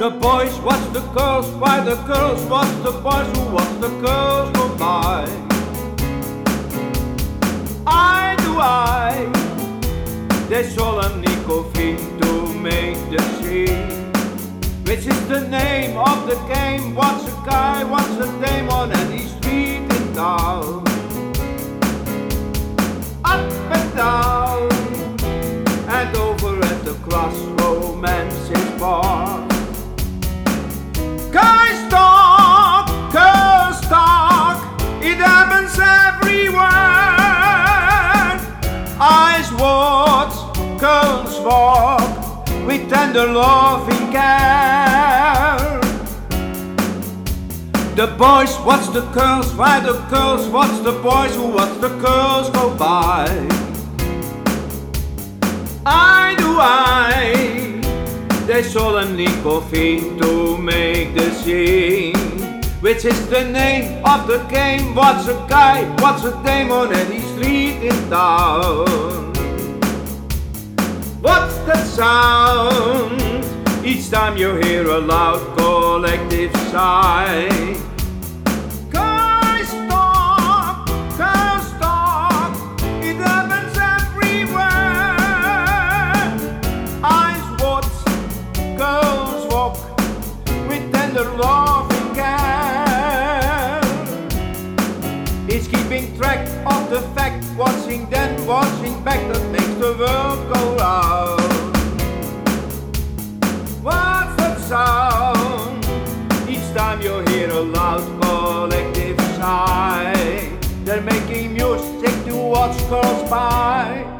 The boys watch the girls, why the girls watch the boys who watch the girls go by. I do I, they solemnly convene to make the scene. Which is the name of the game? What's a guy, what's a dame on any street in town? Up and down, and over at the cross romance is born. Happens everywhere. Eyes watch, girls walk with tender loving care. The boys watch the girls, while the girls watch the boys who watch the girls go by. I do I, they solemnly convene to make the scene. Which is the name of the game? What's a guy? What's a dame on any street in town? What's that sound? Each time you hear a loud collective sigh. Track of the fact, watching then watching back that makes the world go round. What's that sound? Each time you hear a loud collective sigh, they're making music to watch girls by.